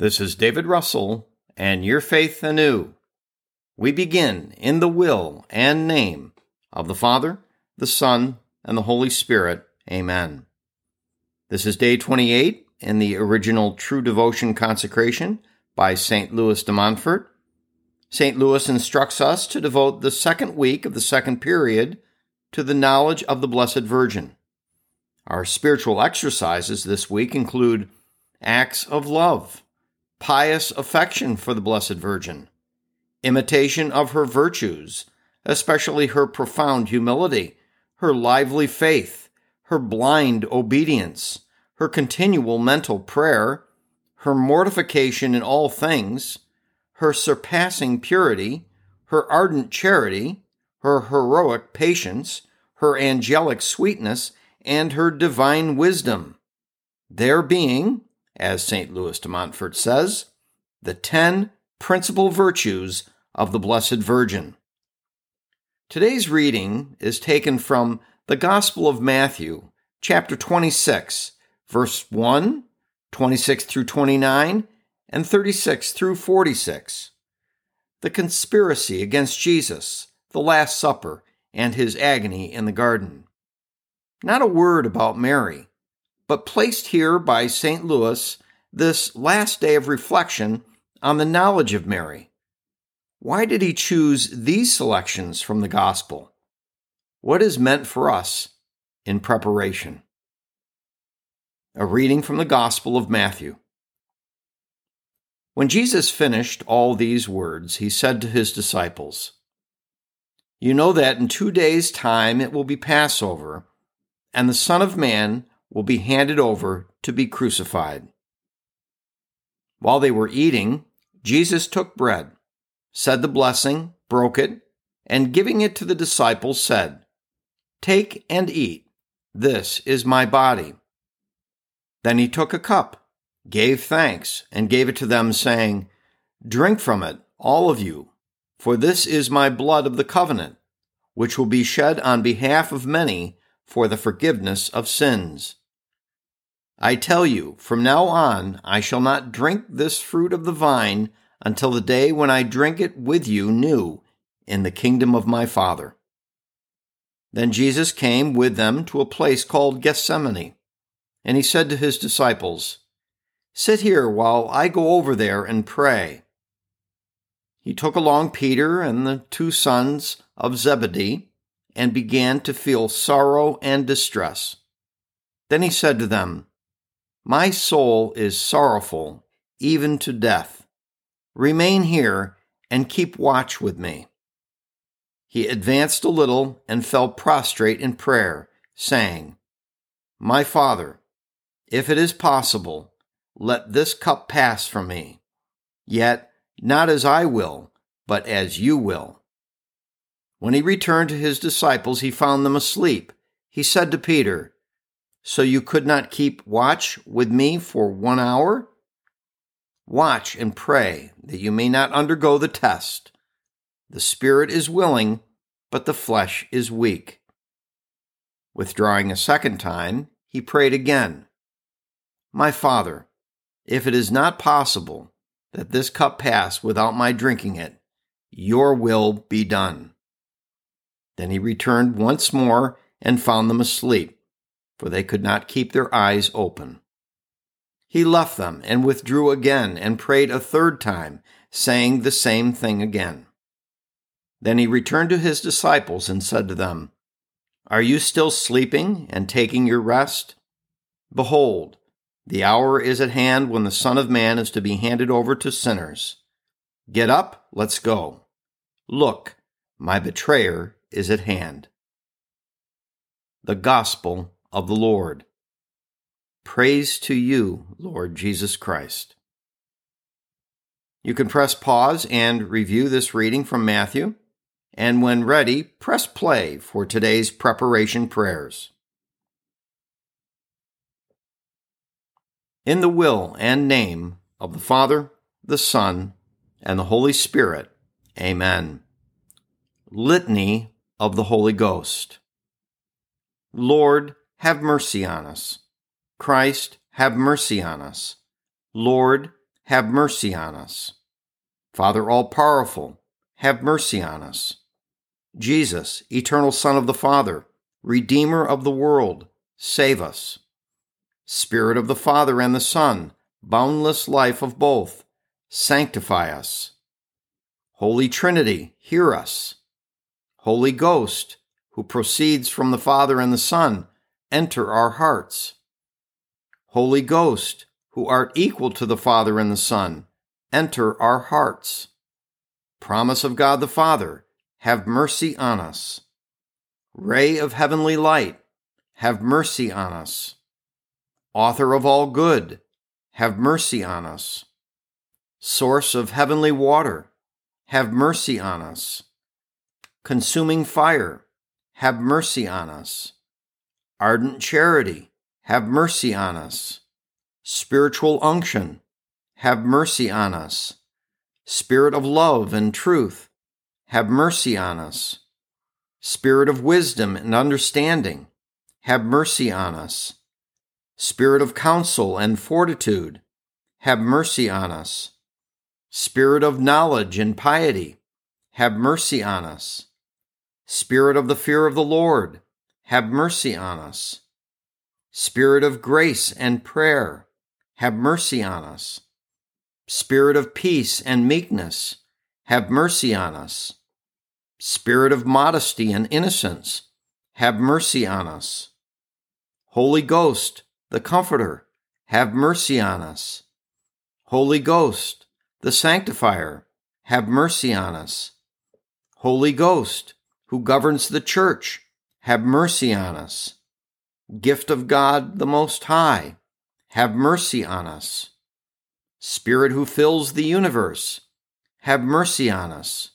This is David Russell and Your Faith Anew. We begin in the will and name of the Father, the Son, and the Holy Spirit. Amen. This is day 28 in the original True Devotion consecration by St. Louis de Montfort. St. Louis instructs us to devote the second week of the second period to the knowledge of the Blessed Virgin. Our spiritual exercises this week include acts of love, pious affection for the Blessed Virgin, imitation of her virtues, especially her profound humility, her lively faith, her blind obedience, her continual mental prayer, her mortification in all things, her surpassing purity, her ardent charity, her heroic patience, her angelic sweetness, and her divine wisdom. There being, as St. Louis de Montfort says, the ten principal virtues of the Blessed Virgin. Today's reading is taken from the Gospel of Matthew, chapter 26, verse 1, 26 through 29, and 36 through 46. The conspiracy against Jesus, the Last Supper, and his agony in the garden. Not a word about Mary, but placed here by St. Louis this last day of reflection on the knowledge of Mary. Why did he choose these selections from the Gospel? What is meant for us in preparation? A reading from the Gospel of Matthew. When Jesus finished all these words, he said to his disciples, You know that in two days' time it will be Passover, and the Son of Man will be handed over to be crucified. While they were eating, Jesus took bread, said the blessing, broke it, and giving it to the disciples, said, Take and eat. This is my body. Then he took a cup, gave thanks, and gave it to them, saying, Drink from it, all of you, for this is my blood of the covenant, which will be shed on behalf of many for the forgiveness of sins. I tell you, from now on I shall not drink this fruit of the vine until the day when I drink it with you new in the kingdom of my Father. Then Jesus came with them to a place called Gethsemane, and he said to his disciples, Sit here while I go over there and pray. He took along Peter and the two sons of Zebedee and began to feel sorrow and distress. Then he said to them, My soul is sorrowful, even to death. Remain here and keep watch with me. He advanced a little and fell prostrate in prayer, saying, My Father, if it is possible, let this cup pass from me. Yet not as I will, but as you will. When he returned to his disciples, he found them asleep. He said to Peter, So you could not keep watch with me for one hour? Watch and pray that you may not undergo the test. The spirit is willing, but the flesh is weak. Withdrawing a second time, he prayed again, My Father, if it is not possible that this cup pass without my drinking it, your will be done. Then he returned once more and found them asleep, for they could not keep their eyes open. He left them and withdrew again and prayed a third time, saying the same thing again. Then he returned to his disciples and said to them, Are you still sleeping and taking your rest? Behold, the hour is at hand when the Son of Man is to be handed over to sinners. Get up, let's go. Look, my betrayer is at hand. The Gospel of the Lord. Praise to you, Lord Jesus Christ. You can press pause and review this reading from Matthew, and when ready, press play for today's preparation prayers. In the will and name of the Father, the Son, and the Holy Spirit, Amen. Litany of the Holy Ghost. Lord, have mercy on us. Christ, have mercy on us. Lord, have mercy on us. Father all powerful, have mercy on us. Jesus, eternal Son of the Father, Redeemer of the world, save us. Spirit of the Father and the Son, boundless life of both, sanctify us. Holy Trinity, hear us. Holy Ghost, who proceeds from the Father and the Son, enter our hearts. Holy Ghost, who art equal to the Father and the Son, enter our hearts. Promise of God the Father, have mercy on us. Ray of heavenly light, have mercy on us. Author of all good, have mercy on us. Source of heavenly water, have mercy on us. Consuming fire, have mercy on us. Ardent charity, have mercy on us. Spiritual unction, have mercy on us. Spirit of love and truth, have mercy on us. Spirit of wisdom and understanding, have mercy on us. Spirit of counsel and fortitude, have mercy on us. Spirit of knowledge and piety, have mercy on us. Spirit of the fear of the Lord, have mercy on us. Spirit of grace and prayer, have mercy on us. Spirit of peace and meekness, have mercy on us. Spirit of modesty and innocence, have mercy on us. Holy Ghost, the Comforter, have mercy on us. Holy Ghost, the Sanctifier, have mercy on us. Holy Ghost, who governs the church, have mercy on us. Gift of God the Most High, have mercy on us. Spirit who fills the universe, have mercy on us.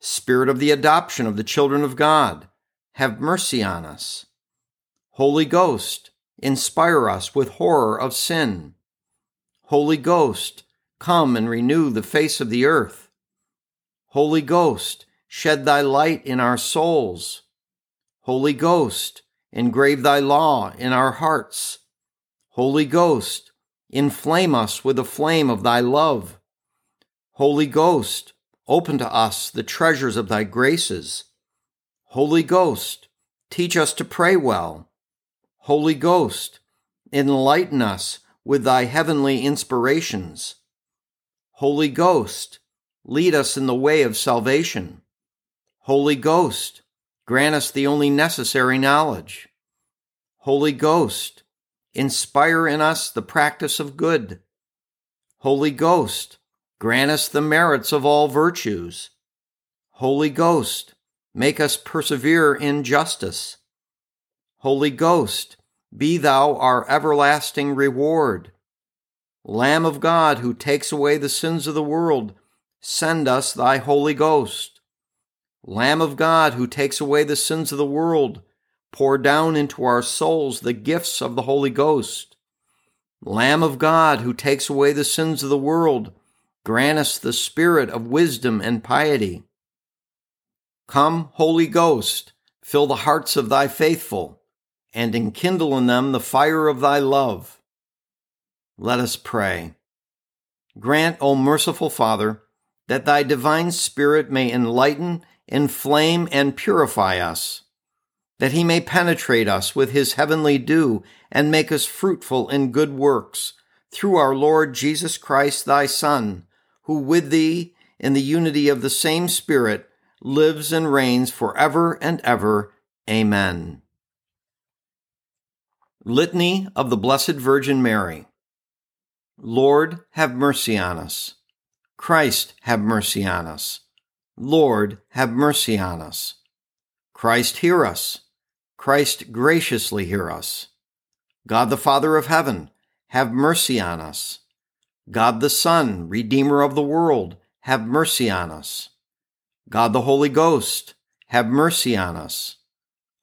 Spirit of the adoption of the children of God, have mercy on us. Holy Ghost, inspire us with horror of sin. Holy Ghost, come and renew the face of the earth. Holy Ghost, shed thy light in our souls. Holy Ghost, engrave thy law in our hearts. Holy Ghost, inflame us with the flame of thy love. Holy Ghost, open to us the treasures of thy graces. Holy Ghost, teach us to pray well. Holy Ghost, enlighten us with thy heavenly inspirations. Holy Ghost, lead us in the way of salvation. Holy Ghost, grant us the only necessary knowledge. Holy Ghost, inspire in us the practice of good. Holy Ghost, grant us the merits of all virtues. Holy Ghost, make us persevere in justice. Holy Ghost, be thou our everlasting reward. Lamb of God, who takes away the sins of the world, send us thy Holy Ghost. Lamb of God, who takes away the sins of the world, pour down into our souls the gifts of the Holy Ghost. Lamb of God, who takes away the sins of the world, grant us the spirit of wisdom and piety. Come, Holy Ghost, fill the hearts of thy faithful, and enkindle in them the fire of thy love. Let us pray. Grant, O merciful Father, that thy divine Spirit may enlighten inflame, and purify us, that he may penetrate us with his heavenly dew and make us fruitful in good works through our Lord Jesus Christ, thy Son, who with thee, in the unity of the same Spirit, lives and reigns forever and ever. Amen. Litany of the Blessed Virgin Mary. Lord, have mercy on us. Christ, have mercy on us. Lord, have mercy on us. Christ, hear us. Christ, graciously hear us. God the Father of heaven, have mercy on us. God the Son, Redeemer of the world, have mercy on us. God the Holy Ghost, have mercy on us.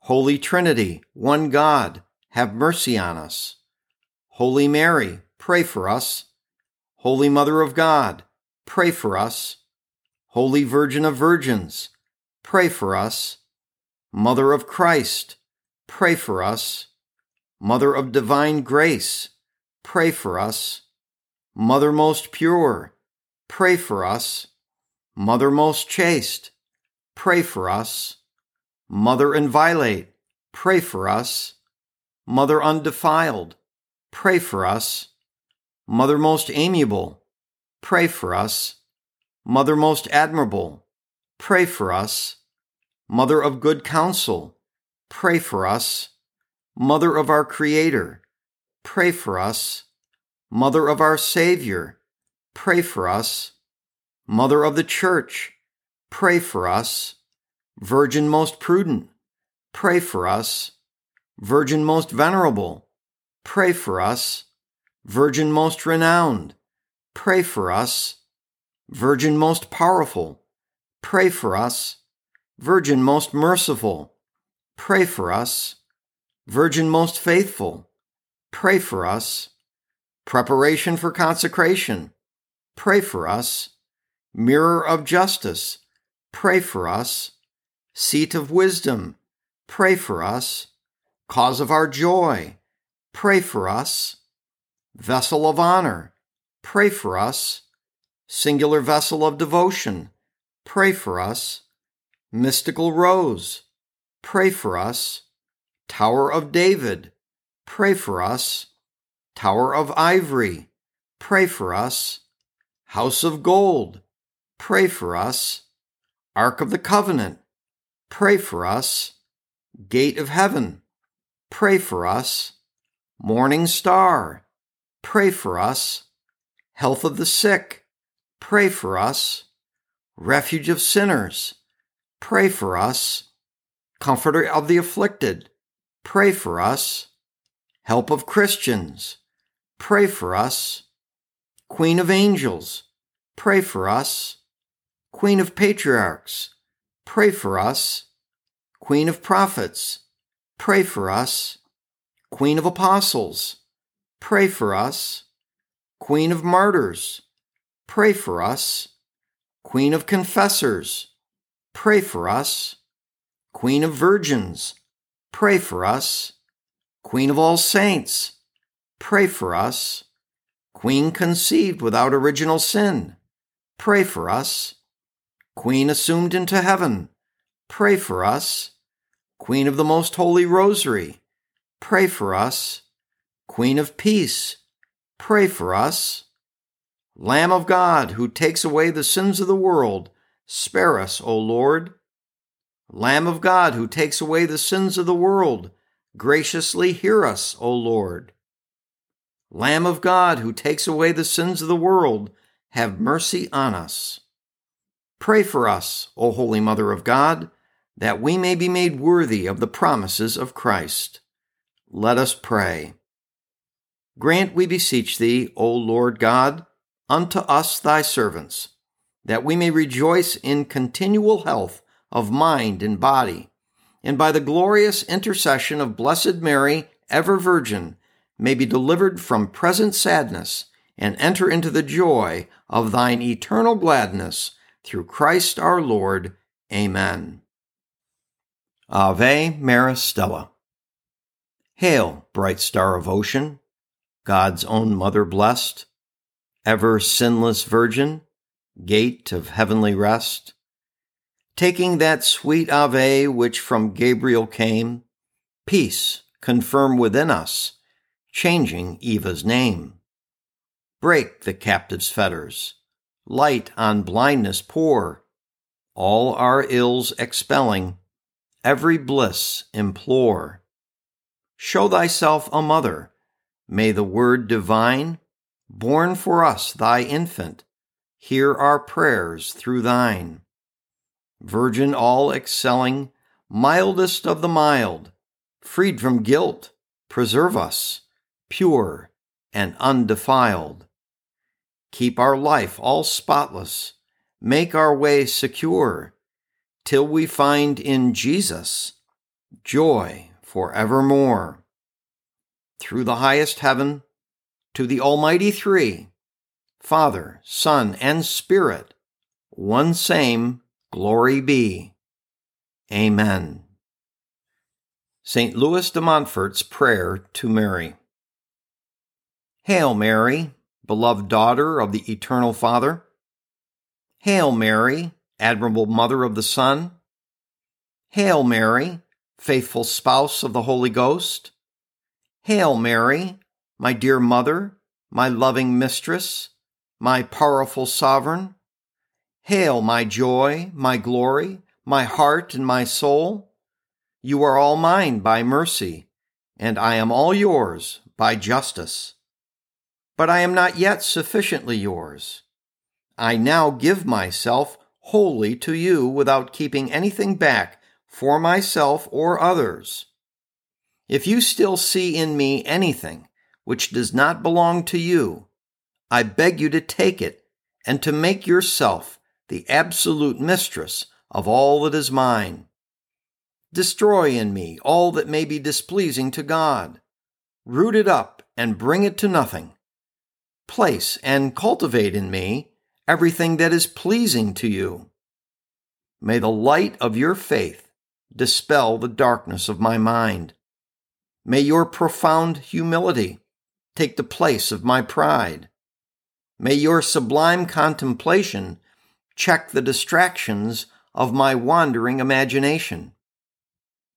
Holy Trinity, one God, have mercy on us. Holy Mary, pray for us. Holy Mother of God, pray for us. Holy Virgin of Virgins, pray for us. Mother of Christ, pray for us. Mother of Divine Grace, pray for us. Mother most pure, pray for us. Mother most chaste, pray for us. Mother inviolate, pray for us. Mother undefiled, pray for us. Mother most amiable, pray for us. Mother most admirable, pray for us. Mother of good counsel, pray for us. Mother of our Creator, pray for us. Mother of our Savior, pray for us. Mother of the Church, pray for us. Virgin most prudent, pray for us. Virgin most venerable, pray for us. Virgin most renowned, pray for us. Virgin most powerful, pray for us. Virgin most merciful, pray for us. Virgin most faithful, pray for us. Preparation for consecration, pray for us. Mirror of justice, pray for us. Seat of wisdom, pray for us. Cause of our joy, pray for us. Vessel of honor, pray for us. Singular vessel of devotion, pray for us. Mystical rose, pray for us. Tower of David, pray for us. Tower of Ivory, pray for us. House of Gold, pray for us. Ark of the Covenant, pray for us. Gate of Heaven, pray for us. Morning Star, pray for us. Health of the Sick, pray for us. Refuge of Sinners, pray for us. Comforter of the afflicted, pray for us. Help of Christians, pray for us. Queen of Angels, pray for us. Queen of Patriarchs, pray for us. Queen of Prophets, pray for us. Queen of Apostles, pray for us. Queen of Martyrs, pray for us. Queen of Confessors, pray for us. Queen of Virgins, pray for us. Queen of all saints, pray for us. Queen conceived without original sin, pray for us. Queen assumed into heaven, pray for us. Queen of the Most Holy Rosary, pray for us. Queen of Peace, pray for us. Lamb of God, who takes away the sins of the world, spare us, O Lord. Lamb of God, who takes away the sins of the world, graciously hear us, O Lord. Lamb of God, who takes away the sins of the world, have mercy on us. Pray for us, O Holy Mother of God, that we may be made worthy of the promises of Christ. Let us pray. Grant, we beseech thee, O Lord God, unto us thy servants, that we may rejoice in continual health of mind and body, and by the glorious intercession of Blessed Mary, ever Virgin, may be delivered from present sadness and enter into the joy of thine eternal gladness through Christ our Lord. Amen. Ave Maris Stella. Hail, bright star of ocean, God's own mother blessed, ever sinless virgin, gate of heavenly rest taking that sweet Ave which from Gabriel came, peace confirm within us, changing Eva's name. break the captive's fetters, light on blindness pour, all our ills expelling, every bliss implore. Show thyself a mother, may the word divine, born for us thy infant, hear our prayers through thine. Virgin all excelling, mildest of the mild, freed from guilt, preserve us, pure and undefiled. Keep our life all spotless, make our way secure, till we find in Jesus joy forevermore. Through the highest heaven, to the Almighty Three, Father, Son, and Spirit, one same, glory be. Amen. St. Louis de Montfort's Prayer to Mary. Hail Mary, beloved daughter of the Eternal Father. Hail Mary, admirable Mother of the Son. Hail Mary, faithful spouse of the Holy Ghost. Hail Mary, my dear Mother, my loving Mistress, my powerful Sovereign. Hail, my joy, my glory, my heart and my soul. You are all mine by mercy, and I am all yours by justice but I am not yet sufficiently yours. I now give myself wholly to you without keeping anything back for myself or others. If you still see in me anything which does not belong to you, I beg you to take it and to make yourself the absolute mistress of all that is mine. Destroy in me all that may be displeasing to God. Root it up and bring it to nothing place and cultivate in me everything that is pleasing to you. May the light of your faith dispel the darkness of my mind. May your profound humility take the place of my pride. May your sublime contemplation check the distractions of my wandering imagination.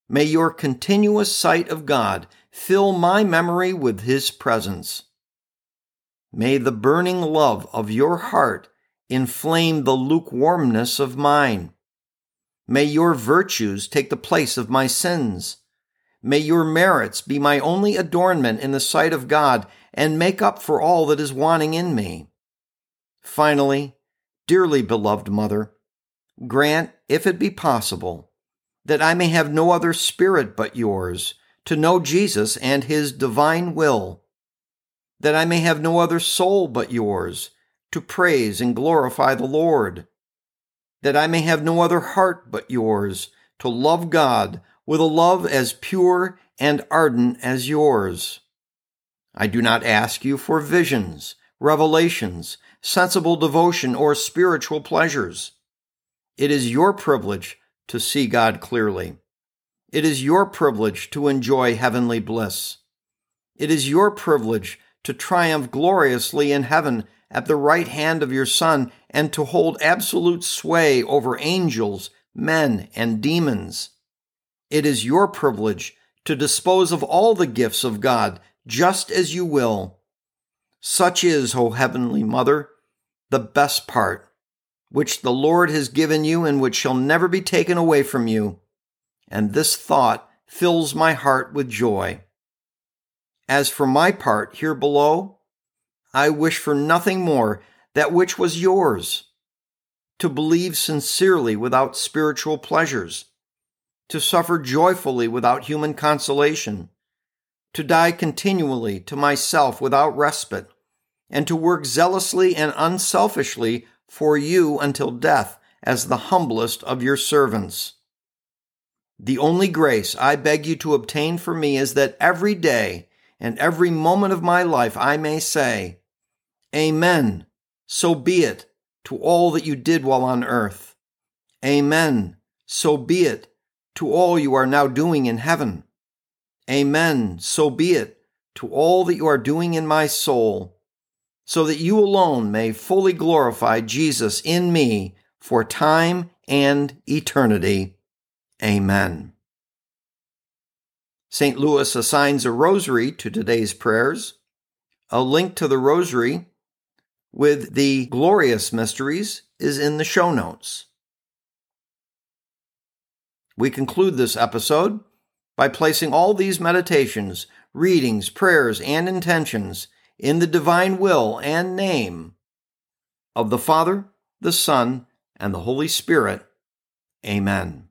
May your continuous sight of God fill my memory with His presence. May the burning love of your heart inflame the lukewarmness of mine. May your virtues take the place of my sins. May your merits be my only adornment in the sight of God and make up for all that is wanting in me. Finally, dearly beloved Mother, grant, if it be possible, that I may have no other spirit but yours to know Jesus and his divine will that I may have no other soul but yours to praise and glorify the Lord, that I may have no other heart but yours to love God with a love as pure and ardent as yours. I do not ask you for visions, revelations, sensible devotion, or spiritual pleasures. It is your privilege to see God clearly. It is your privilege to enjoy heavenly bliss. It is your privilege to triumph gloriously in heaven at the right hand of your Son, and to hold absolute sway over angels, men, and demons. It is your privilege to dispose of all the gifts of God just as you will. Such is, O Heavenly Mother, the best part, which the Lord has given you and which shall never be taken away from you. And this thought fills my heart with joy. As for my part here below, I wish for nothing more that which was yours to believe sincerely without spiritual pleasures, to suffer joyfully without human consolation, to die continually to myself without respite, and to work zealously and unselfishly for you until death as the humblest of your servants. The only grace I beg you to obtain for me is that every day and every moment of my life I may say, Amen, so be it to all that you did while on earth. Amen, so be it to all you are now doing in heaven. Amen, so be it to all that you are doing in my soul, so that you alone may fully glorify Jesus in me for time and eternity. Amen. St. Louis assigns a rosary to today's prayers. A link to the rosary with the glorious mysteries is in the show notes. We conclude this episode by placing all these meditations, readings, prayers, and intentions in the divine will and name of the Father, the Son, and the Holy Spirit. Amen.